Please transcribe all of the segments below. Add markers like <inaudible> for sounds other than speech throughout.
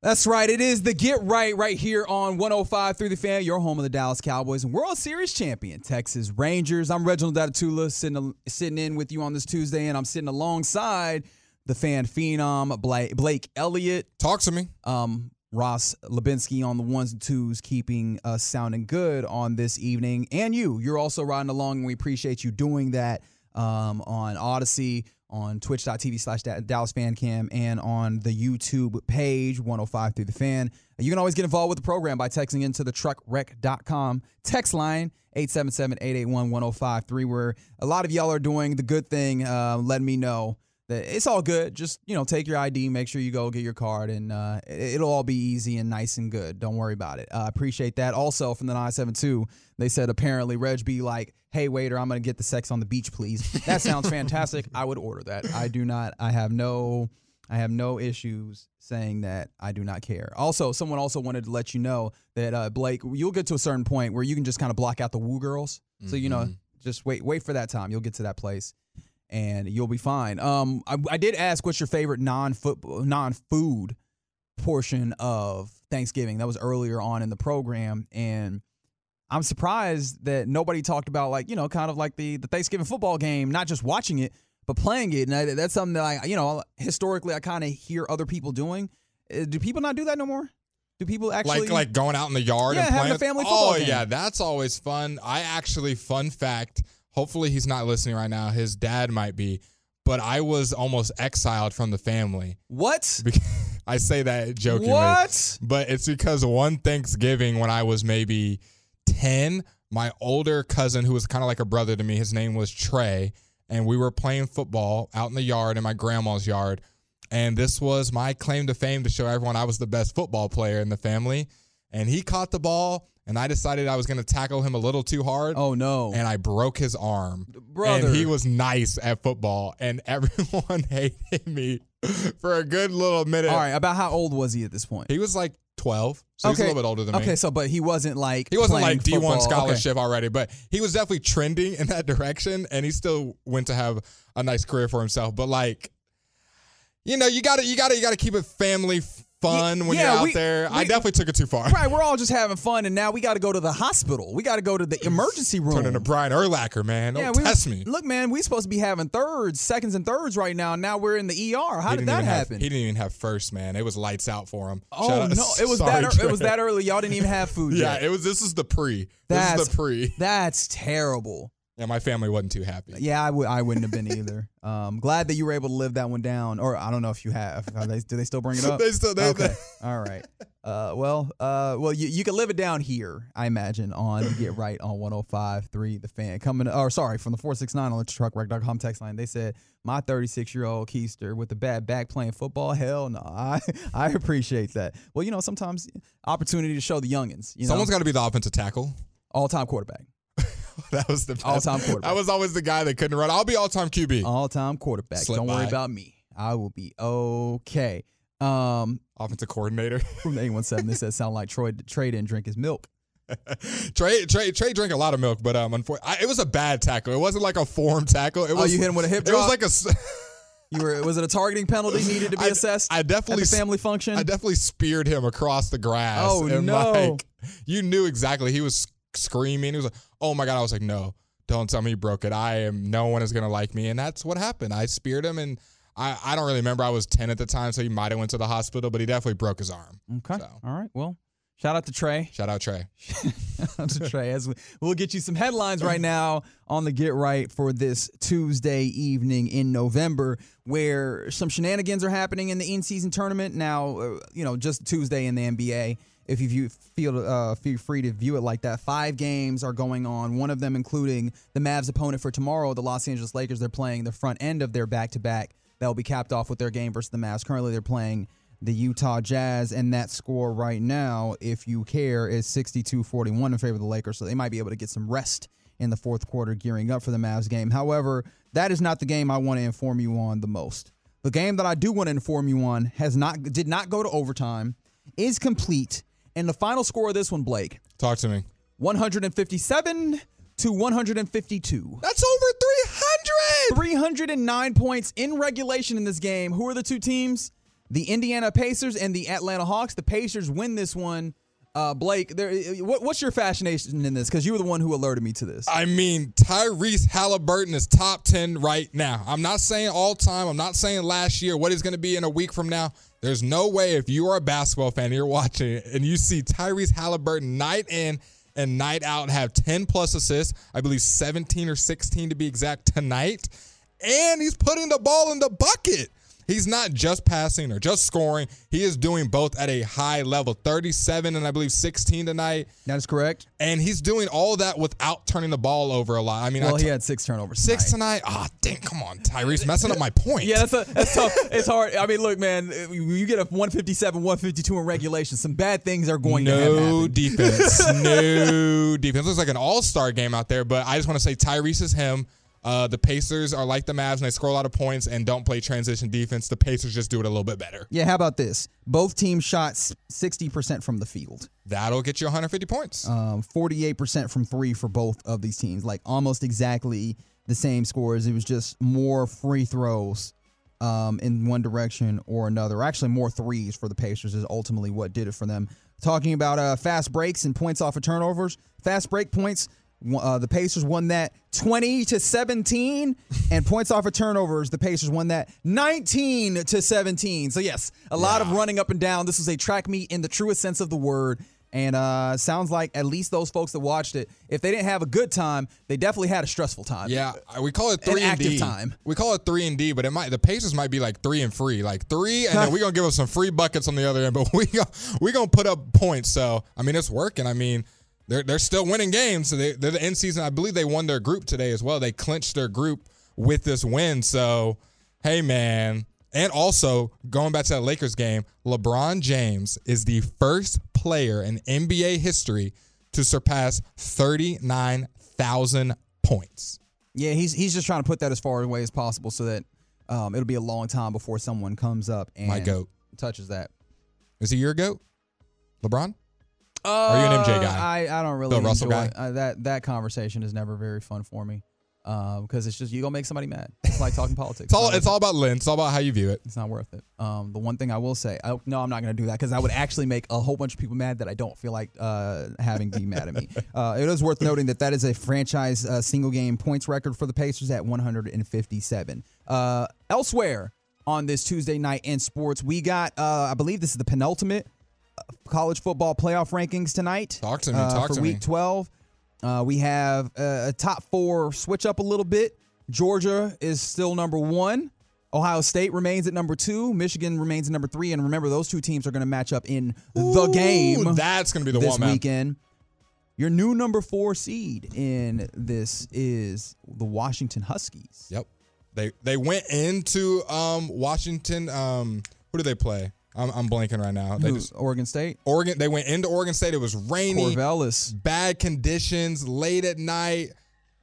That's right. It is the Get Right right here on 105 through the fan, your home of the Dallas Cowboys and World Series champion, Texas Rangers. I'm Reginald Atatula sitting, sitting in with you on this Tuesday, and I'm sitting alongside the fan phenom, Blake, Blake Elliott. Talk to me. Um, Ross Lubinsky on the ones and twos, keeping us sounding good on this evening. And you, you're also riding along, and we appreciate you doing that um, on Audacy, on twitch.tv slash Dallas Fan Cam, and on the YouTube page, 105 through the fan. You can always get involved with the program by texting into the truckwreck.com text line, 877 881 1053, where a lot of y'all are doing the good thing, uh, letting me know that it's all good. Just you know, take your ID, make sure you go get your card, and uh, it'll all be easy and nice and good. Don't worry about it. I uh, appreciate that. Also from the 972, they said apparently Reg be like, "Hey waiter, I'm gonna get the sex on the beach, please." That sounds <laughs> fantastic. I would order that. I do not. I have no. I have no issues saying that I do not care. Also, someone also wanted to let you know that uh, Blake, you'll get to a certain point where you can just kind of block out the woo girls. So you know, Mm-hmm. just wait, wait for that time. You'll get to that place and you'll be fine. Um, I, I did ask what's your favorite non-football, non-food portion of Thanksgiving. That was earlier on in the program, and I'm surprised that nobody talked about like you know, kind of like the the Thanksgiving football game, not just watching it, but playing it. And I, that's something that I, you know, historically I kind of hear other people doing. Uh, Do people not do that no more? Do people actually like like going out in the yard Yeah, and having playing a family football Oh game. yeah, that's always fun. I actually, fun fact. Hopefully, he's not listening right now. His dad might be, but I was almost exiled from the family. what? <laughs> Because- I say that jokingly, What? but it's because one Thanksgiving when I was maybe ten, my older cousin, who was kind of like a brother to me, his name was Trey, and we were playing football out in the yard in my grandma's yard. And this was my claim to fame to show everyone I was the best football player in the family. And he caught the ball, and I decided I was going to tackle him a little too hard. Oh no, And I broke his arm. brother. And he was nice at football, and <laughs> everyone hated me for a good little minute. All right, about how old was he at this point? He was like 12, so he's a little bit older than me. Okay, so but he wasn't like He wasn't playing like D1 football. Okay. scholarship already, but he was definitely trending in that <laughs> direction, and he still went to have a nice career for himself. But like, you know, you got to you got to you got to keep it family fun when yeah, you're out we- there. I definitely took it too far. Right, we're all just having fun, and now we got to go to the hospital. We got to go to the <laughs> emergency room. Turn into Brian Urlacher, man. Don't yeah, we, test me. Look, man, we supposed to be having thirds, seconds, and thirds right now. Now we're in the ER. How He did that even have- happen? he didn't even have first, man. It was lights out for him. oh Shout out- <laughs> it was Sorry, that. ear- It was that early. Y'all didn't even have food <laughs> Yeah, yet. it was. This is the pre. That's this is the pre. That's terrible. Yeah, my family wasn't too happy. Yeah, I would. I wouldn't have been either. <laughs> Um, glad that you were able to live that one down. Or I don't know if you have. They, do they still bring it up? <laughs> They still- they- okay. All right. <laughs> Uh, well, uh, well, you, you can live it down here, I imagine, on Get Right on 105.3 The Fan. Coming, or sorry, from the 469 on the truckwreck.com text line. They said, my 36 year old Keister with a bad back playing football. Hell no. I, I appreciate that. Well, you know, sometimes opportunity to show the youngins, you know, Someone's got to be the offensive tackle. all time quarterback. <laughs> That was the best. All-time quarterback. I was always the guy that couldn't run. I'll be all time QB. All time quarterback. Slip Don't worry about me. I will be okay. Um, Offensive coordinator. <laughs> from the 817, This said sound like Troy Trey didn't drink his milk. <laughs> Trey, Trey, Trey drank a lot of milk, but um, unfortunately, it was a bad tackle. It wasn't like a form tackle. It Oh, was. you hit him with a hip It was like a. You were was it a targeting penalty needed to be assessed? I definitely family function. I definitely speared him across the grass. Oh, and no. Like, you knew exactly. He was screaming. He was like, "Oh my god!" I was like, "No, don't tell me he broke it. I am. No one is gonna like me." And that's what happened. I speared him, and I, I don't really remember. I was ten at the time, so he might have went to the hospital, but he definitely broke his arm. okay. So. All right. Well, shout out to Trey. Shout out Trey. <laughs> Shout out to Trey. As we, we'll get you some headlines right now on the Get Right for this Tuesday evening in November, where some shenanigans are happening in the in-season tournament. Now, uh, you know, just Tuesday in the NBA. If you feel uh, feel free to view it like that, five games are going on. One of them including the Mavs' opponent for tomorrow, the Los Angeles Lakers. They're playing the front end of their back-to-back. That will be capped off with their game versus the Mavs. Currently, they're playing the Utah Jazz, and that score right now, if you care, is 62-41 in favor of the Lakers. So they might be able to get some rest in the fourth quarter, gearing up for the Mavs game. However, that is not the game I want to inform you on the most. The game that I do want to inform you on has not did not go to overtime, is complete, and the final score of this one, Blake, Talk to me. 157 to 152. That's over 300. 309 points in regulation in this game. Who are the two teams? The Indiana Pacers and the Atlanta Hawks. The Pacers win this one. Uh, Blake, there, what, what's your fascination in this? Because you were the one who alerted me to this. I mean, Tyrese Halliburton is top 10 right now. I'm not saying all time. I'm not saying last year, what he's going to be in a week from now. There's no way if you are a basketball fan you're watching it and you see Tyrese Halliburton night in and night out have 10 plus assists, I believe 17 or 16 to be exact tonight, and he's putting the ball in the bucket. He's not just passing or just scoring. He is doing both at a high level 37 and I believe 16 tonight. That is correct. And he's doing all that without turning the ball over a lot. I mean, Well, I he had six turnovers. six tonight. tonight. Ah, dang, come on, Tyrese, messing up my point. Yeah, that's, a, that's tough. It's hard. I mean, look, man, you get a 157, 152 in regulation, some bad things are going to have no happen. defense. <laughs> no defense. Looks like an all star game out there, but I just want to say Tyrese is him. Uh, the Pacers are like the Mavs and they score a lot of points and don't play transition defense. The Pacers just do it a little bit better. Yeah, how about this? Both teams shot 60% from the field. That'll get you 150 points. um, 48% from three for both of these teams. Like almost exactly the same scores. It was just more free throws um, in one direction or another. Actually, more threes for the Pacers is ultimately what did it for them. Talking about uh, fast breaks and points off of turnovers, fast break points. Uh, the Pacers won that 20 to 17, and points off of turnovers. The Pacers won that 19 to 17. So yes, a lot of running up and down. This was a track meet in the truest sense of the word. And uh, sounds like at least those folks that watched it, if they didn't have a good time, they definitely had a stressful time. Yeah, we call it An three and active D. time. We call it three and D, but it might the Pacers might be like three and free, like three, and then we're gonna give us some free buckets on the other end. But <laughs> we we gonna put up points. So I mean, it's working. I mean, they're they're still winning games. So they, they're the end season. I believe they won their group today as well. They clinched their group with this win. So hey, man. And also, going back to that Lakers game, LeBron James is the first player in NBA history to surpass 39,000 points. Yeah, he's he's just trying to put that as far away as possible so that um, it'll be a long time before someone comes up and My goat. touches that. Is he your goat? LeBron? Are you an MJ Uh, guy? I, I don't really Bill Russell enjoy guy? Uh, that that conversation is never very fun for me because it's just you gonna make somebody mad. It's like talking <laughs> politics. It's all it's all about lens. It's all about how you view it. it. It's not worth it. Um, the one thing I will say, I, no, I'm not gonna do that because I would actually make a whole bunch of people mad that I don't feel like uh, having be mad at me. <laughs> Uh, it is worth noting that that is a franchise uh, single game points record for the Pacers at 157. Uh, elsewhere on this Tuesday night in sports, we got uh, I believe this is the penultimate uh, college football playoff rankings tonight. Talk to me, uh, talk for to week me. 12. Uh, we have uh, a top four switch up a little bit. Georgia is still number one. Ohio State remains at number two. Michigan remains at number three. And remember, those two teams are going to match up in the game that's gonna be the this one, weekend. Your new number four seed in this is the Washington Huskies. Yep. They they went into um Washington. Um, who do they play? I'm, I'm blanking right now. They Who, just Oregon State. Oregon. They went into Oregon State. It was rainy, Corvallis. bad conditions, late at night.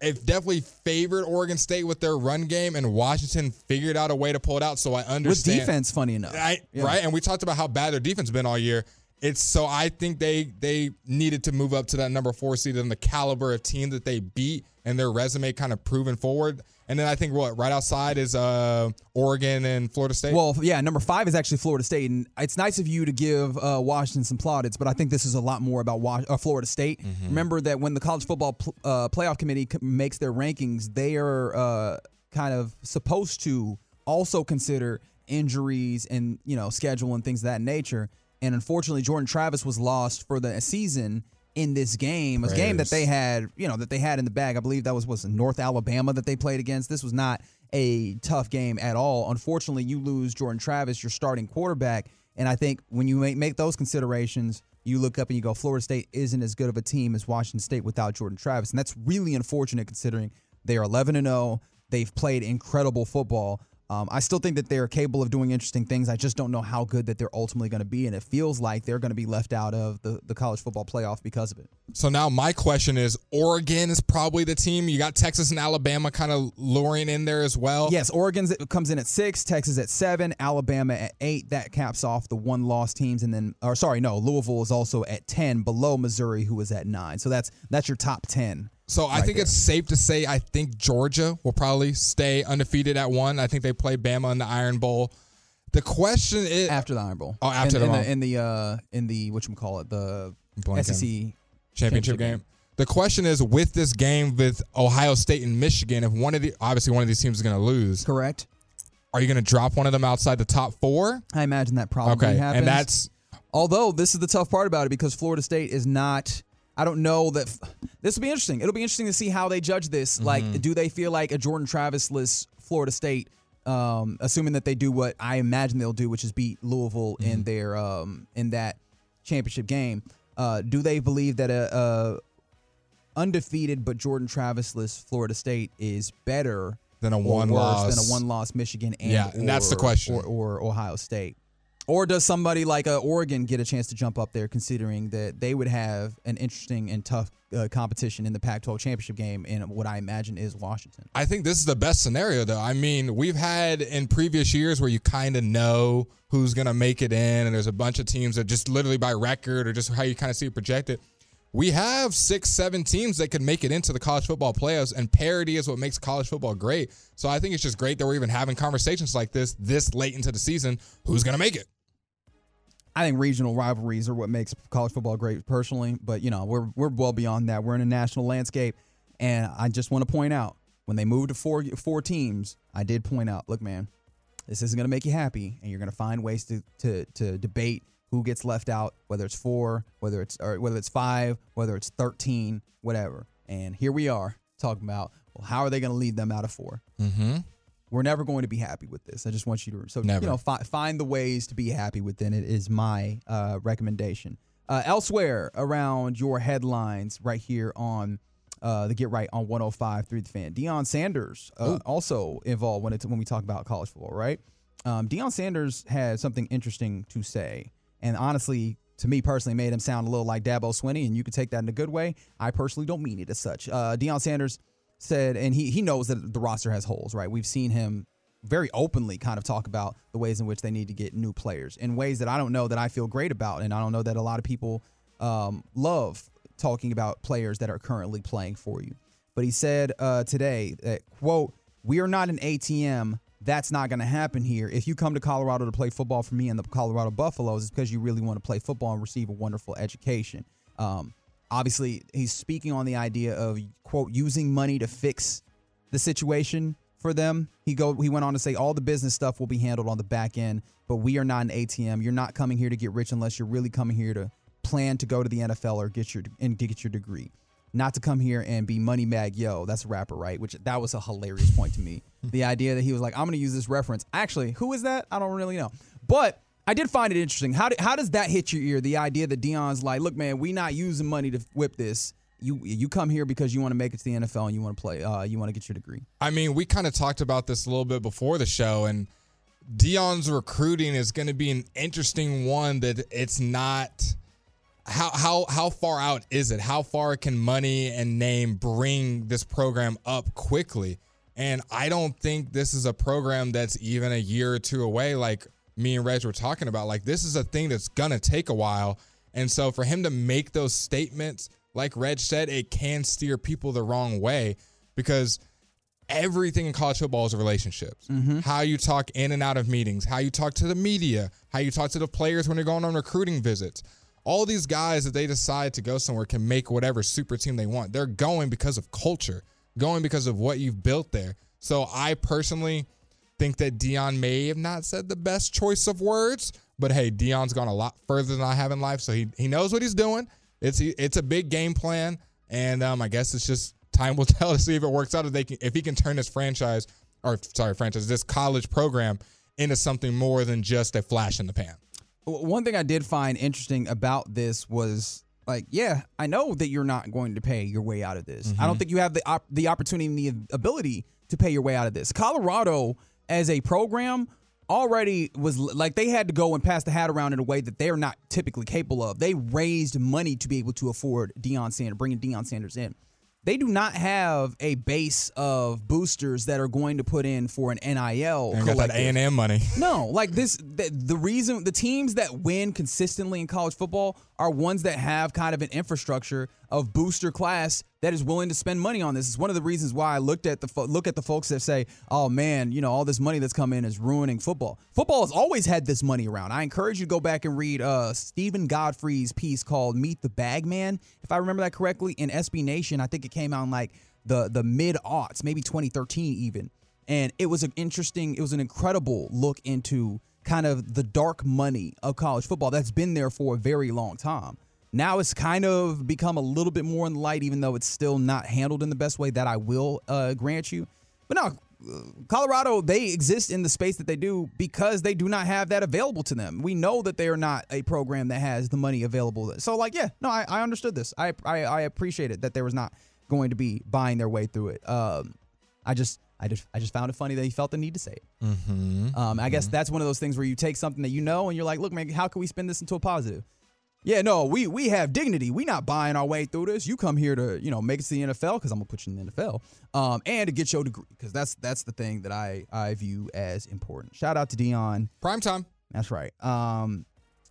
It definitely favored Oregon State with their run game, and Washington figured out a way to pull it out. So I With understand. defense, funny enough. Right, Yeah. right. And we talked about how bad their defense been all year. It's so I think they they needed to move up to that number four seed and the caliber of team that they beat and their resume kind of proven forward. And then I think what right outside is uh Oregon and Florida State. Well, yeah, number five is actually Florida State, and it's nice of you to give uh, Washington some plaudits, but I think this is a lot more about Was- uh, Florida State. Mm-hmm. Remember that when the college football pl- uh, playoff committee c- makes their rankings, they are uh, kind of supposed to also consider injuries and you know schedule and things of that nature. And unfortunately, Jordan Travis was lost for the season in this game, a game that they had, you know, that they had in the bag. I believe that was was North Alabama that they played against. This was not a tough game at all. Unfortunately, you lose Jordan Travis, your starting quarterback, and I think when you make make those considerations, you look up and you go, Florida State isn't as good of a team as Washington State without Jordan Travis, and that's really unfortunate considering they are 11 and 0. They've played incredible football, Um, I still think that they're capable of doing interesting things. I just don't know how good that they're ultimately going to be, and it feels like they're going to be left out of the, the college football playoff because of it. So now my question is Oregon is probably the team. You got Texas and Alabama kind of luring in there as well. Yes, Oregon comes in at six, Texas at seven, Alabama at eight. That caps off the one loss teams, and then, or sorry, no, Louisville is also at ten, below Missouri, who is at nine. So that's that's your top ten. So I think there. it's safe to say I think Georgia will probably stay undefeated at one. I think they play Bama in the Iron Bowl. The question is after the Iron Bowl. Oh, after in, the, in the in the uh, in the what you call it the. SEC championship, championship game. game. The question is with this game with Ohio State and Michigan, if one of the obviously one of these teams is going to lose, correct? Are you going to drop one of them outside the top four? I imagine that probably okay. happens. And that's although this is the tough part about it because Florida State is not I don't know that this will be interesting. It'll be interesting to see how they judge this. Mm-hmm. Like, do they feel like a Jordan Travis-less Florida State, um, assuming that they do what I imagine they'll do, which is beat Louisville mm-hmm. in their um, in that championship game? Uh, do they believe that a, a undefeated but Jordan Travis-less Florida State is better than a one loss than a one loss Michigan and yeah, and or, that's the question, or, or Ohio State? Or does somebody like uh, Oregon get a chance to jump up there, considering that they would have an interesting and tough uh, competition in the Pac-12 championship game in what I imagine is Washington? I think this is the best scenario, though. I mean, we've had in previous years where you kind of know who's going to make it in, and there's a bunch of teams that just literally by record or just how you kind of see it projected. We have six, seven teams that could make it into the college football playoffs, and parity is what makes college football great. So I think it's just great that we're even having conversations like this this late into the season. Who's going to make it? I think regional rivalries are what makes college football great personally, but you know, we're we're well beyond that. We're in a national landscape and I just want to point out when they moved to four four teams, I did point out, look man, this isn't going to make you happy and you're going to find ways to to to debate who gets left out, whether it's 4, whether it's or whether it's 5, whether it's 13, whatever. And here we are talking about, well, how are they going to lead them out of 4? Mm-hmm. We're never going to be happy with this. I just want you to so never. you know fi- find the ways to be happy within it is my uh, recommendation. Uh, elsewhere around your headlines, right here on uh, the Get Right on 105 through the fan. Deion Sanders uh, also involved when it's when we talk about college football, right? Um, Deion Sanders had something interesting to say, and honestly, to me personally, made him sound a little like Dabo Swinney, and you can take that in a good way. I personally don't mean it as such. Uh, Deion Sanders said, and he he knows that the roster has holes, right? We've seen him very openly kind of talk about the ways in which they need to get new players in ways that I don't know that I feel great about, and I don't know that a lot of people um, love talking about players that are currently playing for you. But he said uh, today that quote, "We are not an ATM." That's not going to happen here. If you come to Colorado to play football for me and the Colorado Buffaloes, it's because you really want to play football and receive a wonderful education. Um, obviously he's speaking on the idea of quote using money to fix the situation for them. He go he went on to say all the business stuff will be handled on the back end, but we are not an ATM. You're not coming here to get rich unless you're really coming here to plan to go to the NFL or get your and get your degree. Not to come here and be Moneybagg Yo. That's a rapper, right? Which that was a hilarious point to me. <laughs> the idea that he was like, I'm gonna use this reference. Actually, who is that? I don't really know. But I did find it interesting. How, do, how does that hit your ear? The idea that Deion's like, look, man, we not using money to whip this. You you come here because you want to make it to the NFL and you want to play. Uh, you want to get your degree. I mean, we kind of talked about this a little bit before the show, and Deion's recruiting is going to be an interesting one. That it's not how how how far out is it? How far can money and name bring this program up quickly? And I don't think this is a program that's even a year or two away. Like me and Reg were talking about. Like, this is a thing that's gonna take a while. And so for him to make those statements, like Reg said, it can steer people the wrong way because everything in college football is relationships. Mm-hmm. How you talk in and out of meetings, how you talk to the media, how you talk to the players when you're going on recruiting visits. All these guys that they decide to go somewhere can make whatever super team they want. They're going because of culture, going because of what you've built there. So I personally think that Deion may have not said the best choice of words, but hey, Deion's gone a lot further than I have in life, so he he knows what he's doing. It's it's a big game plan, and um, I guess it's just time will <laughs> tell to see if it works out. If they can, if he can turn this franchise, or sorry, franchise, this college program into something more than just a flash in the pan. One thing I did find interesting about this was like, yeah, I know that you're not going to pay your way out of this. Mm-hmm. I don't think you have the op- the opportunity and the ability to pay your way out of this. Colorado as a program already was like they had to go and pass the hat around in a way that they're not typically capable of. They raised money to be able to afford Deion Sanders, bringing Deion Sanders in. They do not have a base of boosters that are going to put in for an NIL. And got that A and M money. <laughs> No, like this. The, the reason the teams that win consistently in college football are ones that have kind of an infrastructure of booster class that is willing to spend money on this. It's one of the reasons why I looked at the fo- look at the folks that say, "Oh man, you know all this money that's come in is ruining football." Football has always had this money around. I encourage you to go back and read uh, Steven Godfrey's piece called "Meet the Bagman," if I remember that correctly, in SB Nation. I think it came out in like the the mid aughts, maybe 2013 even, and it was an interesting, it was an incredible look into kind of the dark money of college football that's been there for a very long time. Now it's kind of become a little bit more in the light, even though it's still not handled in the best way that I will uh, grant you. But no, Colorado, they exist in the space that they do because they do not have that available to them. We know that they are not a program that has the money available. So, like, yeah, no, I, I understood this. I, I I appreciate it that there was not going to be buying their way through it. Um, I just I just I just found it funny that he felt the need to say it. Mm-hmm. Um, I guess that's one of those things where you take something that you know and you're like, look, man, how can we spin this into a positive? Yeah, no, we we have dignity. We not buying our way through this. You come here to you know make it to the NFL because I'm gonna put you in the NFL, um, and to get your degree because that's that's the thing that I I view as important. Shout out to Deion. Prime time. That's right. Um,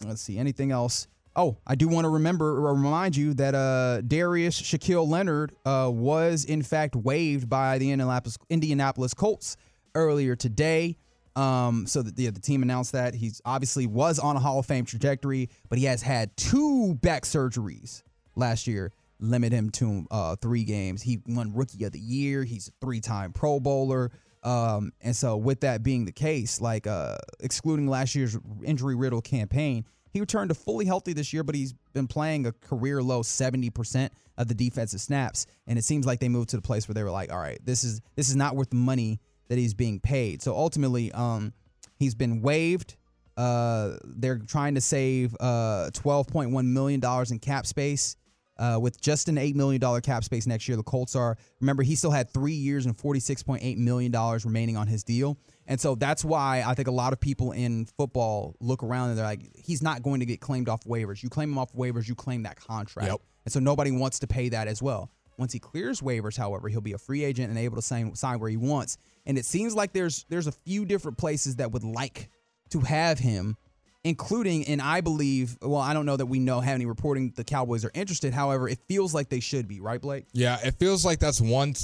let's see. Anything else? Oh, I do want to remember or remind you that uh, Darius Shaquille Leonard uh, was in fact waived by the Indianapolis Indianapolis Colts earlier today. Um, so the, the team announced that he's obviously was on a Hall of Fame trajectory, but he has had two back surgeries last year, limit him to uh, three games. He won Rookie of the Year. He's a three-time Pro Bowler. Um, and so with that being the case, like uh, excluding last year's injury-riddled campaign, he returned to fully healthy this year, but he's been playing a career low 70% of the defensive snaps. And it seems like they moved to the place where they were like, all right, this is this is not worth the money that he's being paid. So ultimately, um, he's been waived. Uh, they're trying to save uh, $12.1 million in cap space. Uh, with just an $8 million cap space next year, the Colts are. Remember, he still had three years and $46.8 million remaining on his deal. And so that's why I think a lot of people in football look around and they're like, he's not going to get claimed off waivers. You claim him off waivers, you claim that contract. Yep. And so nobody wants to pay that as well. Once he clears waivers, however, he'll be a free agent and able to sign, sign where he wants. And it seems like there's there's a few different places that would like to have him, including, and I believe, well, I don't know that we know have any reporting the Cowboys are interested. However, it feels like they should be, right, Blake? Yeah, it feels like that's one.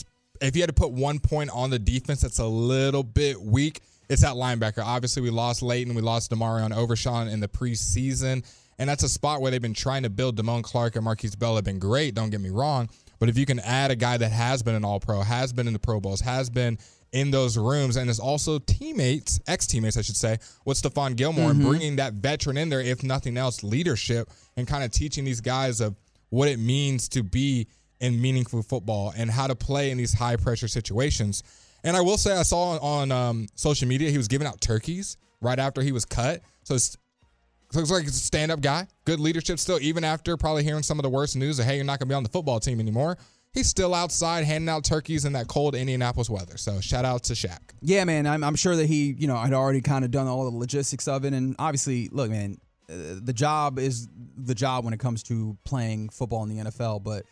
If you had to put one point on the defense that's a little bit weak, it's that linebacker. Obviously, we lost Leighton, we lost DeMarvion Overshown in the preseason, and that's a spot where they've been trying to build. Damone Clark and Markquese Bell have been great. Don't get me wrong, but if you can add a guy that has been an All Pro, has been in the Pro Bowls, has been in those rooms, and is also teammates, ex teammates, I should say, with Stephon Gilmore, and bringing that veteran in there, if nothing else, leadership, and kind of teaching these guys of what it means to be in meaningful football and how to play in these high pressure situations. And I will say, I saw on um, social media he was giving out turkeys right after he was cut. So it's looks like he's a stand up guy, good leadership still, even after probably hearing some of the worst news of, hey, you're not going to be on the football team anymore. He's still outside handing out turkeys in that cold Indianapolis weather. So shout out to Shaq. Yeah, man. I'm, I'm sure that he, you know, had already kind of done all the logistics of it. And obviously, look, man, uh, the job is the job when it comes to playing football in the NFL. But,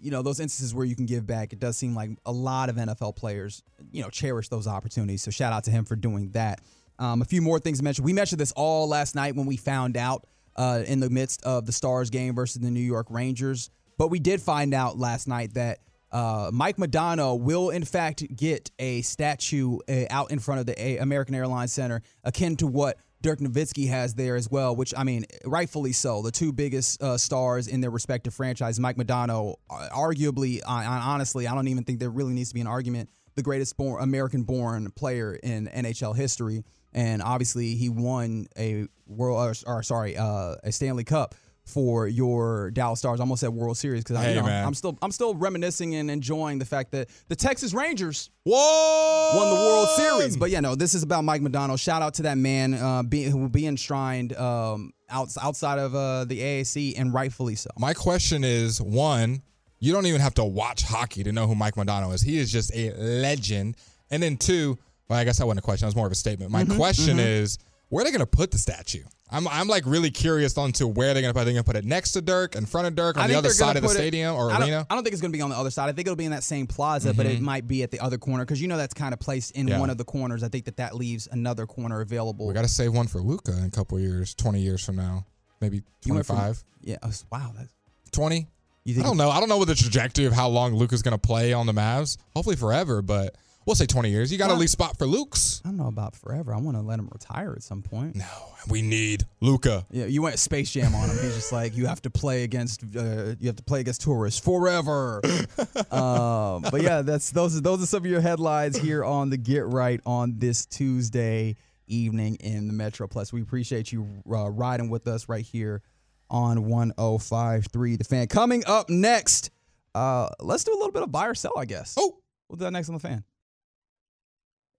you know, those instances where you can give back, it does seem like a lot of NFL players, you know, cherish those opportunities. So shout out to him for doing that. Um, a few more things to mention. We mentioned this all last night when we found out uh, in the midst of the Stars game versus the New York Rangers. But we did find out last night that uh, Mike Modano will, in fact, get a statue uh, out in front of the American Airlines Center, akin to what Dirk Nowitzki has there as well, which, I mean, rightfully so. The two biggest uh, stars in their respective franchise, Mike Modano, arguably, honestly, I don't even think there really needs to be an argument, the greatest born, American born player in NHL history. And obviously, he won a world, or, or sorry, uh, a Stanley Cup for your Dallas Stars. I almost said World Series because Hey, you know. I'm still I'm still reminiscing and enjoying the fact that the Texas Rangers Whoa! won the World Series. But yeah, no, this is about Mike Modano. Shout out to that man uh, be, who will be enshrined um, outs, outside of uh, the AAC and rightfully so. My question is one, you don't even have to watch hockey to know who Mike Modano is. He is just a legend. And then two, Well, I guess that wasn't a question. That was more of a statement. Mm-hmm, My question is, where are they going to put the statue? I'm, I'm like really curious on to where they're going to put. Are they going to put it next to Dirk, in front of Dirk, I on the think other side of the put it- stadium or I don't, arena? I don't think it's going to be on the other side. I think it'll be in that same plaza, but it might be at the other corner because you know that's kind of placed in Mm-hmm. Yeah. one of the corners. I think that that leaves another corner available. We got to save one for Luka in a couple years, 20 years from now, maybe You went from- 25, yeah. oh, wow. That's, 20. you I don't know. I don't know what the trajectory of how long Luka's going to play on the Mavs. Hopefully forever, but we'll say 20 years. You got to Well, leave spot for Luke's. I don't know about forever. I want to let him retire at some point. No, we need Luka. Yeah, you went Space Jam on him. He's just like, you have to play against, uh, you have to play against tourists forever. <laughs> um, but yeah, that's those. Are, those are some of your headlines here on the Get Right on this Tuesday evening in the Metroplex. We appreciate you uh, riding with us right here on 105.3 The Fan. Coming up next, uh, let's do a little bit of buy or sell, I guess. Oh, We'll do that next on the fan.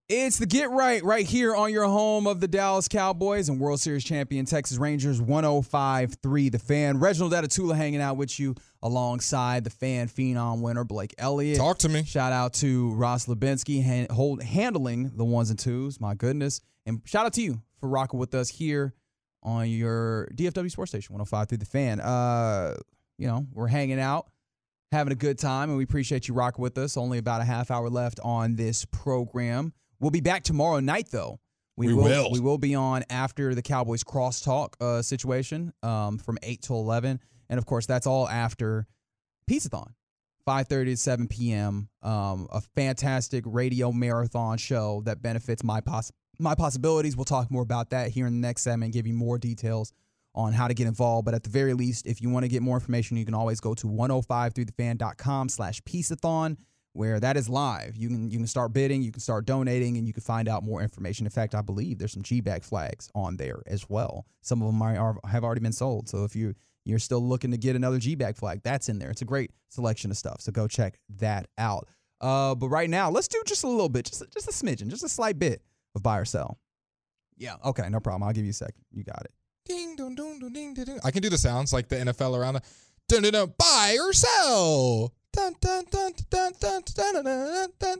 It's the Get Right right here on your home of the Dallas Cowboys and World Series champion Texas Rangers 105.3 The Fan. Reginald Atatula hanging out with you alongside the fan phenom winner Blake Elliott. talk to me. Shout out to Ross Lubinsky han- hold, handling the ones and twos. My goodness. And shout out to you for rocking with us here on your DFW Sports Station 105 through the fan. Uh, you know, we're hanging out, having a good time, and we appreciate you rocking with us. Only about a half hour left on this program. We'll be back tomorrow night, though. We will. We will be on after the Cowboys crosstalk uh, situation um, from 8 to 11. And of course, that's all after Pizzathon. 5:30 to 7 p.m. Um, a fantastic radio marathon show that benefits my poss- my possibilities. We'll talk more about that here in the next segment, give you more details on how to get involved. But at the very least, if you want to get more information, you can always go to 105throughthefan.com slash Peaceathon, where that is live. You can you can start bidding, you can start donating, and you can find out more information. In fact, I believe there's some G-bag flags on there as well. Some of them are, have already been sold. So if you you're still looking to get another G-bag flag, that's in there. It's a great selection of stuff. So go check that out. Uh, but right now, let's do just a little bit, just just a smidgen, just a slight bit of buy or sell. Yeah. Okay. No problem. I'll give you a second. You got it. Ding, dong, dong, dong, ding, ding. I can do the sounds like the NFL around dun, dun, dun, buy or sell. Dun, dun, dun, dun, dun, dun, dun, dun.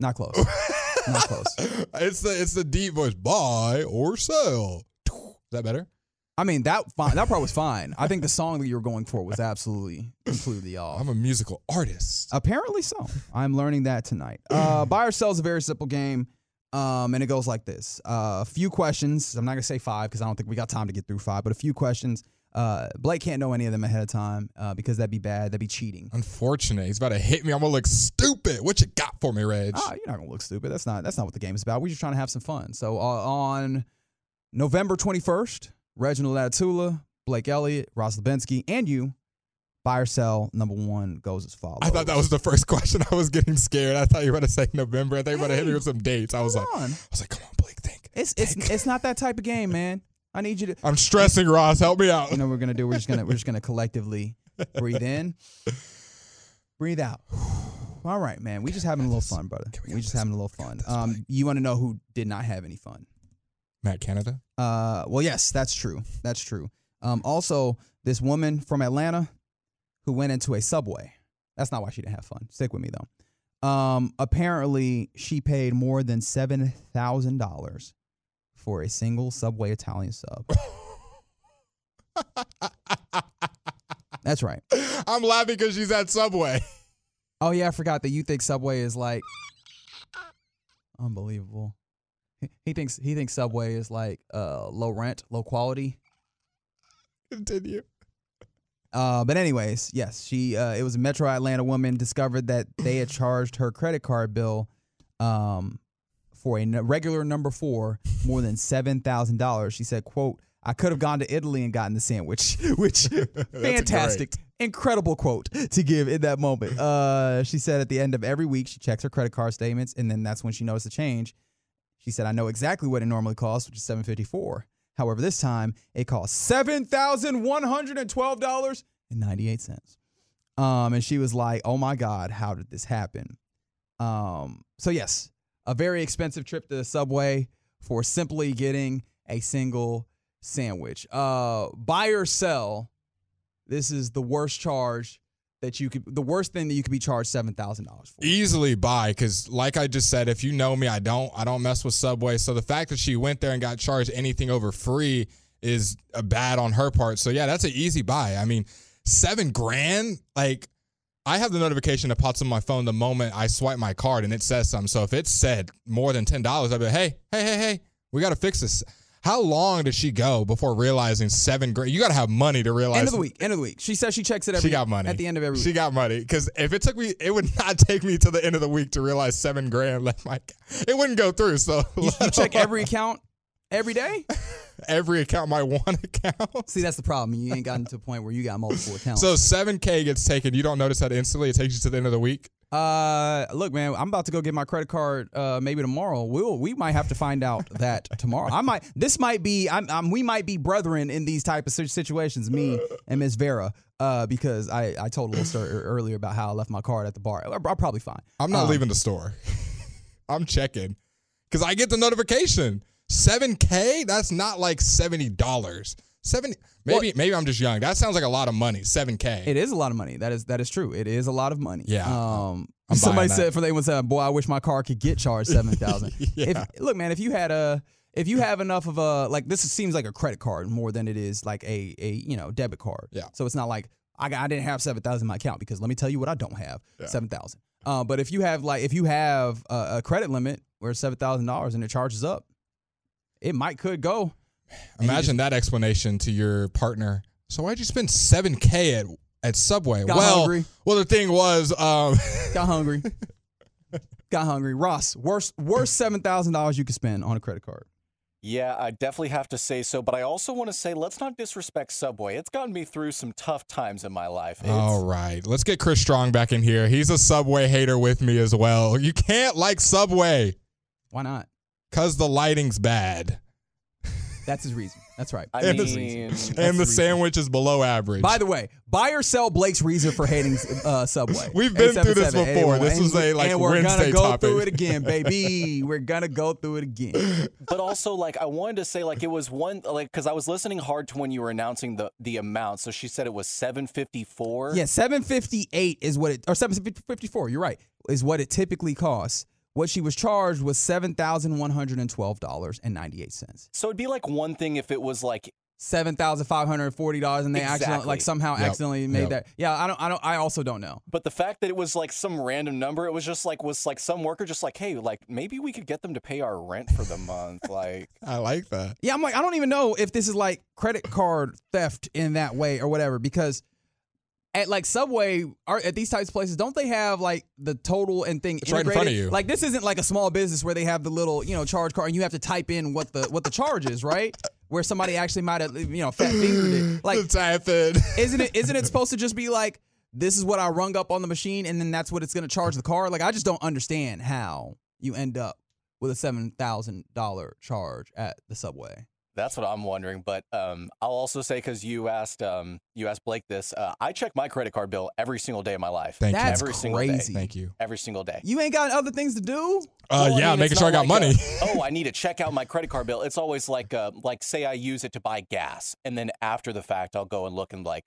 Not close. <laughs> Not close. It's the it's the deep voice. Buy or sell. Is that better? I mean that fine, that part was fine. I think the song that you were going for was absolutely completely off. I'm a musical artist. Apparently so. I'm learning that tonight. Uh, <clears throat> buy or sell is a very simple game, um, and it goes like this: uh, a uh, few questions. I'm not gonna say five because I don't think we got time to get through five, but a few questions. Uh, Blake can't know any of them ahead of time uh, because that'd be bad. That'd be cheating. Unfortunate. He's about to hit me. I'm gonna look stupid. What you got for me, Reg? Oh, you're not gonna look stupid. That's not that's not what the game is about. We're just trying to have some fun. So uh, on November 21st, Reginald Atatula, Blake Elliott, Ross Lubinsky, and you, buy or sell number one goes as follows. I thought that was the first <laughs> question. I was getting scared. I thought you were about to say November. I thought you were about to hit me with some dates. I was like, Come on. I was like, come on, Blake, think. It's it's it's not that type of game, man. I need you to. I'm stressing, Ross. Help me out. You know what we're gonna do? We're just gonna we're just gonna collectively breathe in, breathe out. <sighs> All right, man. We just having a little fun, brother. we We just having a little fun. Um, you want to know who did not have any fun? Matt Canada. Uh, well, yes, that's true. That's true. Um, also, this woman from Atlanta who went into a subway. That's not why she didn't have fun. Stick with me though. Um, apparently, she paid more than seven thousand dollars for a single Subway Italian sub. <laughs> That's right. I'm laughing because she's at Subway. Oh yeah, I forgot that you think Subway is like unbelievable. He, he thinks he thinks Subway is like uh low rent, low quality. Continue. Uh, but anyways, yes, she uh, it was a Metro Atlanta woman discovered that they had <sighs> charged her credit card bill um, for a regular number four more than seven thousand dollars. She said, "quote I could have gone to Italy and gotten the sandwich," <laughs> which <laughs> fantastic, incredible quote to give in that moment. Uh, she said at the end of every week she checks her credit card statements, and then that's when she noticed the change. She said, "I know exactly what it normally costs, which is seven fifty four. However, this time it cost seven thousand one hundred and twelve dollars and ninety eight cents." Um, and she was like, "Oh my God, how did this happen?" Um, so yes, a very expensive trip to the subway for simply getting a single sandwich. Uh, buy or sell. This is the worst charge that you could the worst thing that you could be charged seven thousand dollars for? easily buy because like i just said if you know me i don't i don't mess with subway so the fact that she went there and got charged anything over free is a bad on her part so yeah that's an easy buy i mean seven grand like i have the notification that pops on my phone the moment i swipe my card and it says something so if it said more than $10 i'd be like hey hey hey hey we gotta fix this how long did she go before realizing seven grand you gotta have money to realize End of the week. End of the week. She says she checks it every. she got money at the end of every. She got money because if it took me, it would <laughs> not take me to the end of the week to realize seven grand <laughs> left my. It wouldn't go through. So You, you <laughs> check every account every day. <laughs> every account, my <laughs> one account. See, that's the problem. You ain't gotten to a point where you got multiple accounts. So seven k gets taken. You don't notice that instantly. It takes you to the end of the week. Uh, look, man, I'm about to go get my credit card. Uh, maybe tomorrow. We'll we might have to find out <laughs> that tomorrow. I might. This might be. I'm, I'm. We might be brethren in these type of situations. Me and Miss Vera. Uh, because I I told a little story earlier about how I left my card at the bar. I'll, I'll probably fine. I'm not Um, leaving the store. I'm checking because I get the notification. Seven k. That's not like seventy dollars. Seventy. Maybe maybe I'm just young. That sounds like a lot of money. Seven k. It is a lot of money. That is that is true. It is a lot of money. Yeah. Um. I'm somebody said for they would say, "Boy, I wish my car could get charged seven thousand. <laughs> Yeah. If look, man, if you had a if you have enough of a like this seems like a credit card more than it is like a a you know debit card. Yeah. So it's not like I got, I didn't have seven thousand in my account because let me tell you what I don't have Yeah. seven thousand. Uh, but if you have like if you have a, a credit limit where seven thousand dollars and it charges up, it might could go. And <sighs> you Imagine that explanation to your partner. So why'd you spend seven k at at Subway? Got well, hungry. well, the thing was, um, <laughs> Got hungry. <laughs> got hungry. Ross, worst worst seven thousand dollars you could spend on a credit card. Yeah, I definitely have to say so, but I also want to say let's not disrespect Subway. It's gotten me through some tough times in my life. It's, all right, let's get Chris Strong back in here. He's a Subway hater with me as well. You can't like Subway Why not? Because the lighting's bad That's his reason. That's right. I And the- mean, That's and the the sandwich is below average. By the way, buy or sell Blake's reason for hating uh, Subway. <laughs> We've been through this before. This was a, like, and we're Wednesday gonna go topic. through it again, <laughs> baby. we're gonna go through it again. but also like I wanted to say like it was one like because I was listening hard to when you were announcing the the amount. So she said it was seven fifty four. Yeah, seven fifty eight is what it or seven fifty four. You're right. Is what it typically costs. What she was charged was seven thousand one hundred and twelve dollars and ninety eight cents. So it'd be like one thing if it was like Seven thousand five hundred forty dollars, and they accidentally like somehow Yep. accidentally made Yep. that. Yeah, I don't. I don't. I also don't know. But the fact that it was like some random number, it was just like was like some worker just like, hey, like maybe we could get them to pay our rent for the month. Like, <laughs> I like that. Yeah, I'm like, I don't even know if this is like credit card theft in that way or whatever, because at like Subway or at these types of places, don't they have like the total and thing It's right in integrated? front of you. Like this isn't like a small business where they have the little, you know, charge card and you have to type in what the what the charge is, right? Where somebody actually might have, you know, fat fingered it. <laughs> Like, happened. isn't it isn't it supposed to just be like this is what I rung up on the machine and then that's what it's gonna charge the car? Like I just don't understand how you end up with a seven thousand dollar charge at the subway. That's what I'm wondering. But um, I'll also say because you asked um, you asked Blake this, uh, I check my credit card bill every single day of my life. Thank That's every single day. crazy. Thank you. Every single day. You ain't got other things to do? Uh, Well, yeah, mean, making sure I got like, money. uh, oh, I need to check out my credit card bill. It's always like, uh, like say I use it to buy gas, and then after the fact, I'll go and look and like,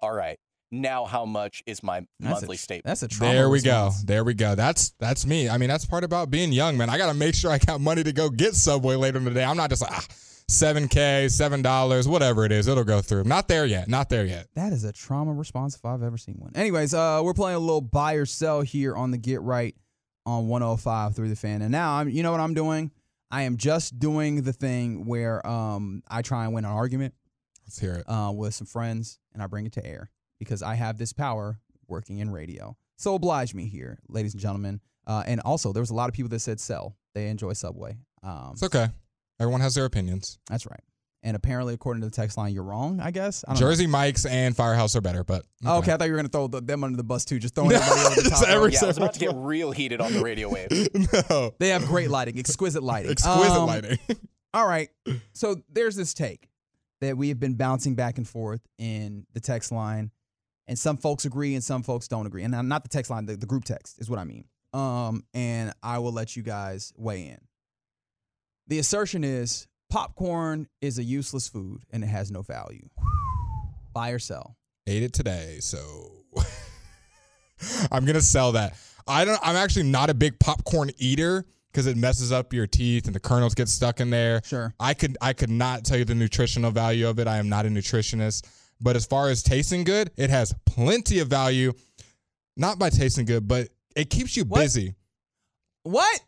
all right, now how much is my That's monthly a, statement? That's a trauma There we go. There we go. That's that's me. I mean, that's part about being young, man. I got to make sure I got money to go get Subway later in the day. I'm not just like ah, seven k, seven dollars, whatever it is. It'll go through. Not there yet. Not there yet. That is a trauma response if I've ever seen one. Anyways, uh, we're playing a little buy or sell here on the Get Right on 105 through the fan. And now I'm you know what I'm doing? I am just doing the thing where um I try and win an argument Let's hear it. uh, with some friends and I bring it to air because I have this power working in radio. So oblige me here, ladies and gentlemen. Uh, and also, there was a lot of people that said sell. They enjoy Subway. Um, It's okay. Everyone has their opinions. that's right. And apparently, according to the text line, you're wrong. I guess. I don't know. Jersey Mike's and Firehouse are better, but Oh, okay, I thought you were gonna throw the, them under the bus too, just throwing <laughs> everybody over the Just top. every- yeah, I was about to get <laughs> real heated on the radio wave. <laughs> no. They have great lighting, exquisite lighting, Exquisite Um, lighting. All right, so there's this take that we have been bouncing back and forth in the text line, and some folks agree and some folks don't agree, and not the text line, the, the group text is what I mean. Um, and I will let you guys weigh in. The assertion is popcorn is a useless food and it has no value. Buy or sell. Ate it today, so <laughs> I'm gonna sell that. I don't. I'm actually not a big popcorn eater because it messes up your teeth and the kernels get stuck in there. Sure. I could I could not tell you the nutritional value of it. I am not a nutritionist. But as far as tasting good, it has plenty of value. Not by tasting good, but it keeps you What? busy. What?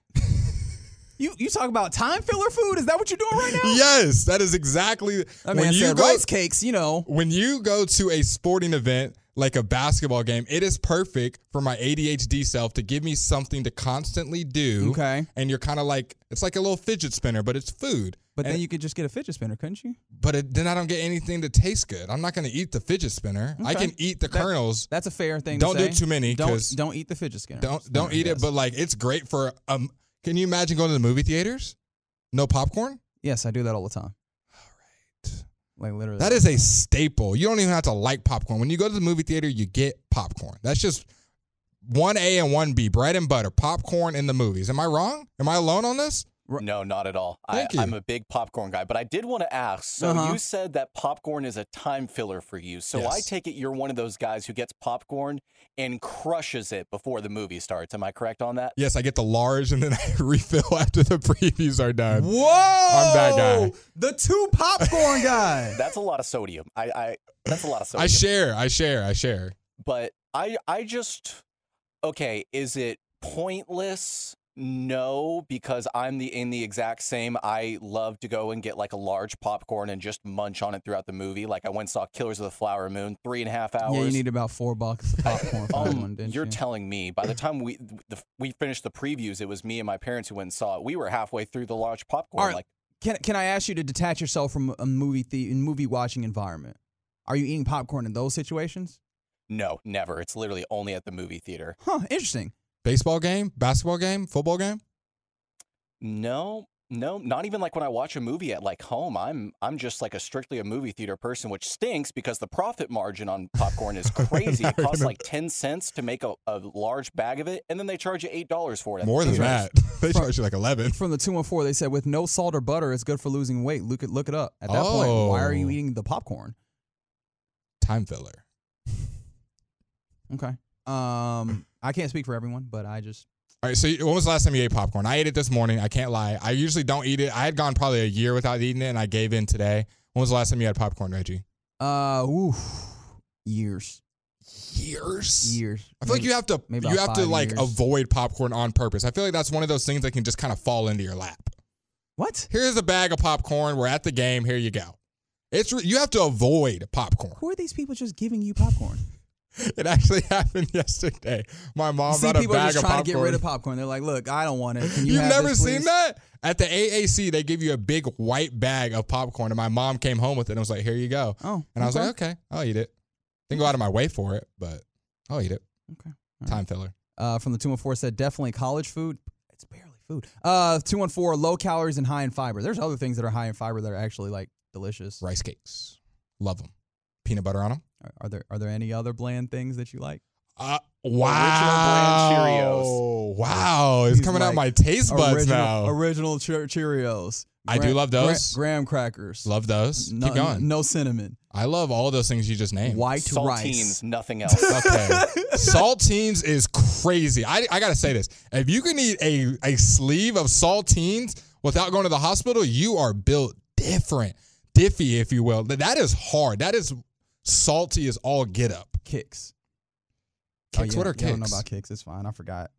You you talk about time filler food? Is that what you're doing right now? Yes, that is exactly when man you go rice cakes. You know. when you go to a sporting event like a basketball game, it is perfect for my ADHD self to give me something to constantly do. Okay. And you're kind of like it's like a little fidget spinner, but it's food. But And- then you could just get a fidget spinner, couldn't you? but it, then I don't get anything that tastes good. I'm not going to eat the fidget spinner. I can eat the That- kernels. That's a fair thing. Don't to do too many, Don't don't eat the fidget spinner. Don't don't eat it, but like it's great for um. Can you imagine going to the movie theaters? No popcorn. yes, I do that all the time. All right. Like literally. That is a staple. You don't even have to like popcorn. When you go to the movie theater, you get popcorn. That's just one A and one B, bread and butter, popcorn in the movies. Am I wrong? Am I alone on this? No, not at all. I, you. I'm a big popcorn guy, but I did want to ask. So Uh-huh. you said that popcorn is a time filler for you. So I take it you're one of those guys who gets popcorn and crushes it before the movie starts. Am I correct on that? Yes, I get the large and then <laughs> I refill after the previews are done. Whoa! I'm that guy. The two popcorn <laughs> guy. That's a lot of sodium. I, I that's a lot of sodium. I share, I share, I share. but I I just okay, is it pointless? No, because I'm the in the exact same. I love to go and get like a large popcorn and just munch on it throughout the movie. Like I went and saw Killers of the Flower Moon, three and a half hours. Yeah, you need about four bucks of popcorn for Um, one, didn't you're you? telling me. By the time we the, we finished the previews, it was me and my parents who went and saw it. We were halfway through the large popcorn. Right. Like can can I ask you to detach yourself from a movie the movie watching environment? Are you eating popcorn in those situations? no, never. It's literally only at the movie theater. Huh, interesting. Baseball game, basketball game, football game. No, no, not even like when I watch a movie at like home. I'm I'm just like a strictly a movie theater person, which stinks because the profit margin on popcorn is <laughs> crazy. it costs like ten cents to make a, a large bag of it, and then they charge you eight dollars for it. at the More than theaters. that. <laughs> they charge you like eleven. From the two and four, they said with no salt or butter, it's good for losing weight. Look it look it up. At that point, why are you Oh. eating the popcorn? Time filler. Okay. Um, I can't speak for everyone, but I just All right. So when was the last time you ate popcorn? I ate it this morning. I can't lie. I usually don't eat it. I had gone probably a year without eating it, and I gave in today. When was the last time you had popcorn, Reggie? uh, oof, years, Years. years. I feel like you have to maybe you have to like years. avoid popcorn on purpose. I feel like that's one of those things that can just kind of fall into your lap. What? Here's a bag of popcorn. We're at the game. Here you go. It's you have to avoid popcorn. Who are these people just giving you popcorn? <laughs> It actually happened yesterday. My mom You see brought a people are bag just of trying popcorn. to get rid of popcorn. They're like, look, I don't want it. Can you You've have never this, seen please?" that? At the AAC, they give you a big white bag of popcorn, and my mom came home with it and was like, "Here you go." Oh, And I was okay. like, "Okay, I'll eat it." Didn't go out of my way for it, but I'll eat it. Okay. All Time filler. Uh, from the 214 said definitely college food. It's barely food. Uh, 214 low calories and high in fiber. There's other things that are high in fiber that are actually like delicious. Rice cakes, love them. Peanut butter on them. Are, are there are there any other bland things that you like? Uh, brand wow! Cheerios. Wow! It's He's coming out my taste buds original, now. Original Cheer- Cheerios. I do love gra- those. graham crackers. love those. no, Keep going. No cinnamon. I love all those things you just named. White Saltines, rice. nothing <laughs> else. Okay. saltines is crazy. I, I gotta say this. If you can eat a, a sleeve of saltines without going to the hospital, you are built different. Diffy, if you will. That is hard. That is salty is all get up. Kicks. Kicks, oh, what are you don't know about kicks. It's fine. I forgot.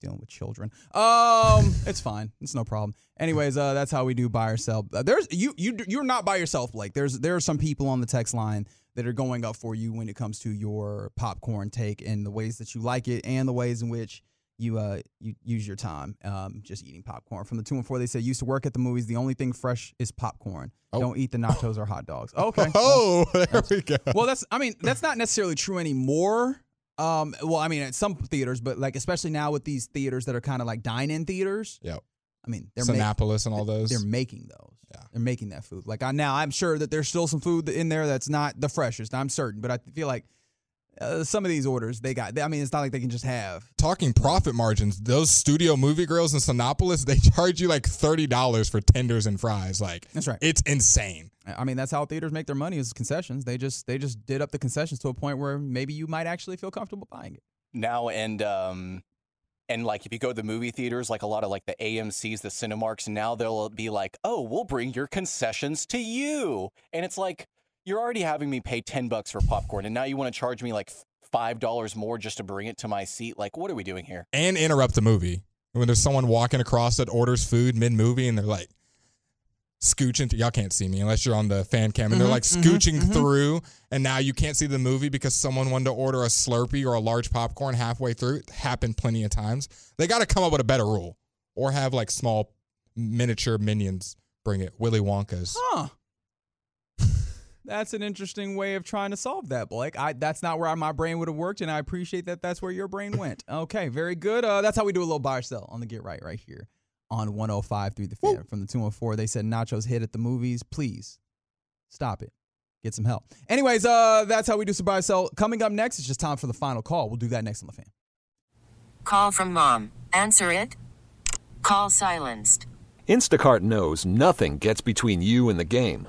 Dealing with children. Um, <laughs> it's fine. It's no problem. Anyways, uh, that's how we do buy or sell. Uh, there's you you you're not by yourself, Blake. There's there are some people on the text line that are going up for you when it comes to your popcorn take and the ways that you like it and the ways in which you uh you use your time um just eating popcorn. From the two and four, they said used to work at the movies. The only thing fresh is popcorn. Oh. Don't eat the nachos or hot dogs. <laughs> Okay. well- Oh, <laughs> there we go. well, that's I mean that's not necessarily true anymore. Um, well, I mean at some theaters, but like especially now with these theaters that are kind of like dine-in theaters. Yep. I mean they're Cinépolis and all those. they're making those. Yeah. They're making that food. Like I now I'm sure that there's still some food in there that's not the freshest. I'm certain, but I feel like uh, some of these orders they got. I mean, it's not like they can just have. Talking profit margins, those Studio Movie Grills in Cinépolis, they <laughs> charge you like $30 for tenders and fries. Like, That's right. it's insane. I mean, that's how theaters make their money is concessions. They just they just did up the concessions to a point where maybe you might actually feel comfortable buying it. now and um and like if you go to the movie theaters like a lot of like the AMC's the Cinemarks now they'll be like oh we'll bring your concessions to you and it's like you're already having me pay 10 bucks for popcorn and now you want to charge me like five dollars more just to bring it to my seat like what are we doing here and interrupt the movie when there's someone walking across that orders food mid movie and they're like scooching through. Y'all can't see me unless you're on the fan cam, and they're like mm-hmm, mm-hmm, scooching mm-hmm. through, and now you can't see the movie because someone wanted to order a Slurpee or a large popcorn halfway through. It happened plenty of times. They got to come up with a better rule, or have like small miniature minions bring it. Willy Wonka's. Huh. <laughs> That's an interesting way of trying to solve that, Blake. I that's not where my brain would have worked, and I appreciate that. That's where your brain went. Okay, very good. Uh, that's how we do a little buy or sell on the Get Right right here on 105 through the fan. From the 214, they said Nachos hit at the movies. Please stop it. Get some help. Anyways, uh, that's how we do some buy or sell. Coming up next, it's just time for the final call. We'll do that next on the fan. Call from mom. Answer it. Call silenced. Instacart knows nothing gets between you and the game.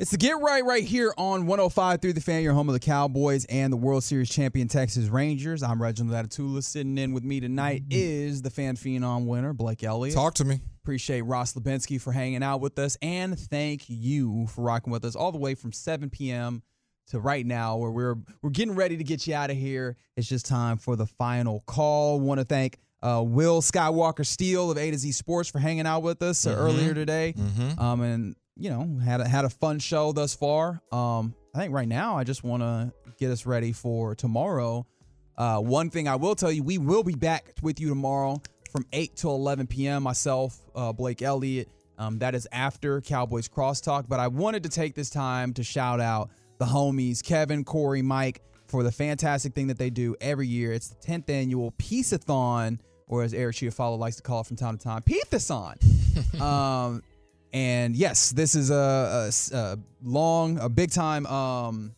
It's the Get Right right here on 105 through the fan, your home of the Cowboys and the World Series champion Texas Rangers. I'm Reginald Atatula. Sitting in with me tonight is the fan phenom winner, Blake Elliott. Talk to me. Appreciate Ross Lubinsky for hanging out with us, and thank you for rocking with us all the way from 7 p.m. to right now, where we're we're getting ready to get you out of here. It's just time for the final call. Want to thank uh, Will Skywalker Steele of A to Z Sports for hanging out with us uh, earlier today, um, and you know had a, had a fun show thus far. Um, I think right now I just want to get us ready for tomorrow. Uh, one thing I will tell you, we will be back with you tomorrow from 8 to 11 p.m. Myself, uh, Blake Elliott. Um, that is after Cowboys Crosstalk. But I wanted to take this time to shout out the homies, Kevin, Corey, Mike, for the fantastic thing that they do every year. It's the 10th annual Piece-a-thon, or as Eric Chiafalo likes to call it from time to time, Peace-a-thon. <laughs> um, and yes, this is a long, a big time, um,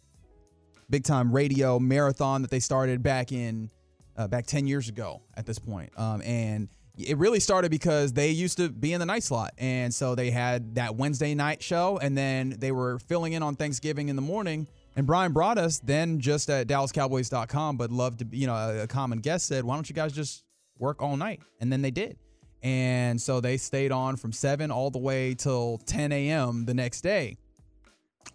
big time radio marathon that they started back in uh, back 10 years ago at this point. Um, and it really started because they used to be in the night slot. And so they had that Wednesday night show, and then they were filling in on Thanksgiving in the morning. And Brian Broaddus then just at DallasCowboys.com, but loved to, you know, a, a common guest said, why don't you guys just work all night? And then they did. And so they stayed on from 7 all the way till 10 a.m. the next day.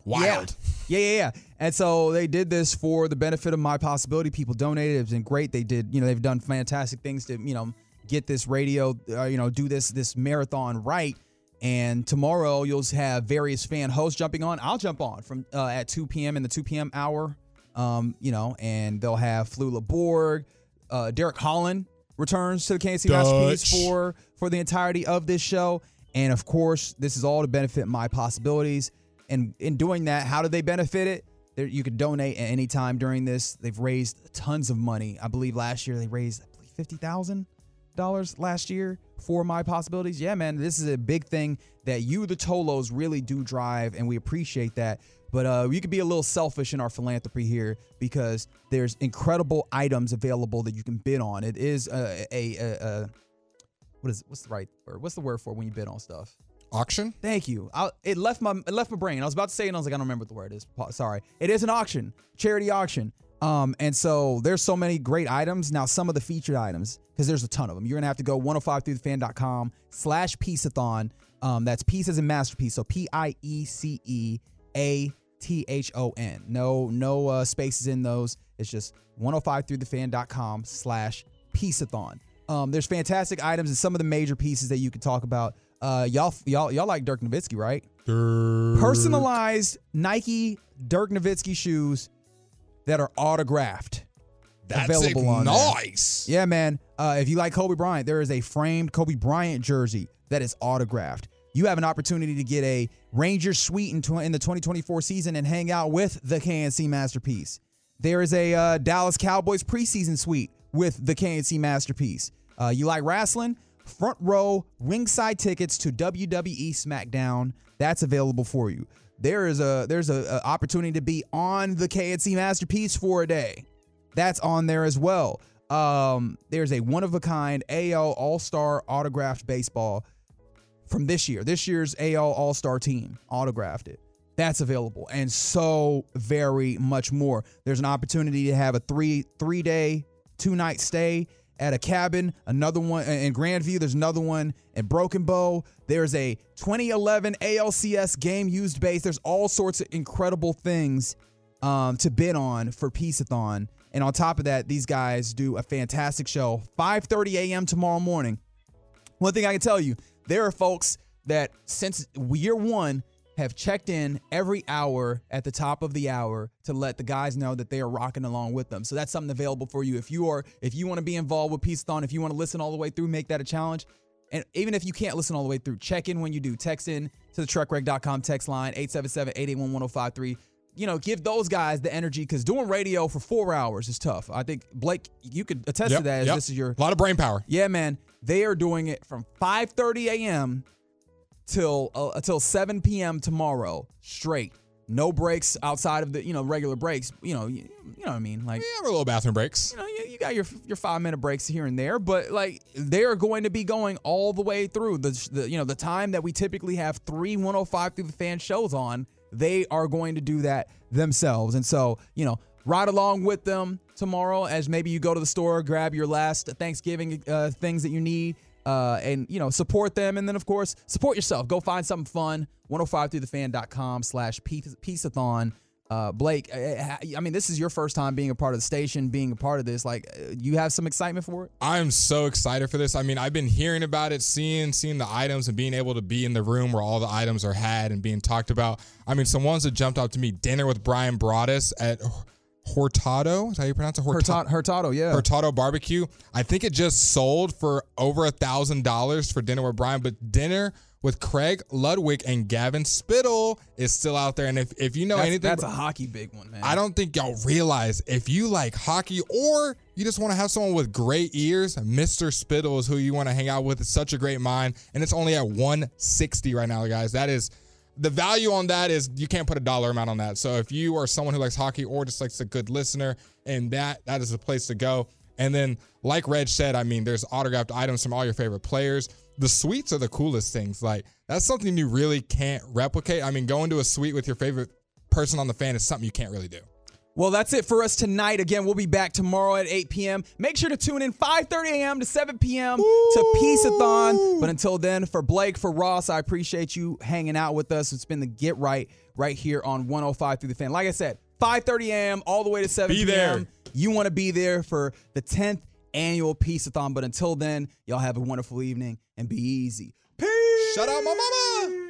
Wild. Yeah, yeah, yeah. And so they did this for the benefit of my possibility. People donated. It's been great. They did, you know, they've done fantastic things to, you know, get this radio, uh, you know, do this this marathon right. And tomorrow you'll have various fan hosts jumping on. I'll jump on from uh, at 2 p.m. in the 2 p.m. hour. Um, you know, and they'll have Flula Borg, uh, Derek Holland returns to the Masterpiece Dutch. for for the entirety of this show. And of course, this is all to benefit my possibilities. And in doing that, how do they benefit it? There, you could donate at any time during this. They've raised tons of money. I believe last year they raised fifty thousand dollars last year for my possibilities. Yeah, man, this is a big thing that you, the Tolos, really do drive, and we appreciate that. But uh, we could be a little selfish in our philanthropy here because there's incredible items available that you can bid on. It is a a, a, a what is what's the right word? What's the word for when you bid on stuff? Auction? Thank you. I, it left my it left my brain. I was about to say it, and I was like, I don't remember what the word is. Sorry. It is an auction, charity auction. Um, and so there's so many great items. Now, some of the featured items, because there's a ton of them. You're gonna have to go 105 through the fan.com slash pieceathon. Um, that's piece as in masterpiece. So P I E C E A T H O N. No, no uh, spaces in those. It's just 105throughthefan.com slash pieceathon. Um, there's fantastic items and some of the major pieces that you could talk about. Uh, y'all, y'all, y'all like Dirk Nowitzki, right? Personalized Nike Dirk Nowitzki shoes that are autographed. That's available on there. nice. Yeah, man. Uh, if you like Kobe Bryant, there is a framed Kobe Bryant jersey that is autographed. You have an opportunity to get a Ranger suite in, tw- in the 2024 season and hang out with the K&C masterpiece. There is a uh, Dallas Cowboys preseason suite with the K&C masterpiece. Uh, you like wrestling? front row ringside tickets to WWE SmackDown. That's available for you. There is a there's a, a opportunity to be on the K&C Masterpiece for a day. That's on there as well. Um, there's a one of a kind AL All Star autographed baseball from this year. This year's AL All Star team autographed it. That's available, and so very much more. There's an opportunity to have a three three day, two night stay at a cabin. Another one in Grandview. There's another one in Broken Bow. There's a 2011 ALCS game used base. There's all sorts of incredible things um, to bid on for Pieceathon. And on top of that, these guys do a fantastic show. 5:30 a.m. tomorrow morning. One thing I can tell you, there are folks that since year one have checked in every hour at the top of the hour to let the guys know that they are rocking along with them. So that's something available for you. If you are if you want to be involved with Pieceathon, if you want to listen all the way through, make that a challenge. And even if you can't listen all the way through, check in when you do. Text in to the truckwreck.com text line 877-881-1053. You know, give those guys the energy because doing radio for four hours is tough. I think Blake, you could attest Yep, to that. As yep. this is your a lot of brain power. yeah, man. They are doing it from 5:30 a.m. till uh, until 7 p.m. tomorrow, straight. No breaks outside of the you know regular breaks. You know, you, you know what I mean. Like Yeah, a little bathroom breaks. you know, you, you got your your five minute breaks here and there, but like they are going to be going all the way through the, the you know the time that we typically have three 105 through the fan shows on. They are going to do that themselves, and so you know ride along with them tomorrow as maybe you go to the store, grab your last Thanksgiving uh, things that you need. Uh, and you know support them and then of course support yourself go find something fun 105throughthefan.com slash pieceathon uh, Blake, I, I mean, this is your first time being a part of the station, being a part of this. Like, uh, you have some excitement for it? I'm so excited for this. I mean, I've been hearing about it, seeing seeing the items, and being able to be in the room where all the items are had and being talked about. I mean, some ones that jumped out to me: dinner with Brian Broaddus at Hortado. Is that how you pronounce it? Hurtado, Hurtado yeah. Hurtado Barbecue. I think it just sold for over a thousand dollars for dinner with Brian, but dinner with Craig Ludwig and Gavin Spittle is still out there. And if, if you know that's, anything, that's a hockey big one, man. I don't think y'all realize if you like hockey or you just want to have someone with great ears, Mr. Spittle is who you want to hang out with. It's such a great mind, and it's only at 160 right now, guys. That is the value on that is you can't put a dollar amount on that. So if you are someone who likes hockey or just likes a good listener, and that that is the place to go. And then, like Reg said, I mean, there's autographed items from all your favorite players. The suites are the coolest things. Like that's something you really can't replicate. I mean, going to a suite with your favorite person on the fan is something you can't really do. Well, that's it for us tonight. Again, we'll be back tomorrow at 8 p.m. Make sure to tune in 5:30 a.m. to 7 p.m. to Pieceathon. But until then, for Blake, for Ross, I appreciate you hanging out with us. It's been the Get Right right here on 105 through the fan. Like I said, 5:30 a.m. all the way to 7 Be p.m. there. You want to be there for the 10th annual Pieceathon. But until then, y'all have a wonderful evening and be easy. Peace. Shout out my mama.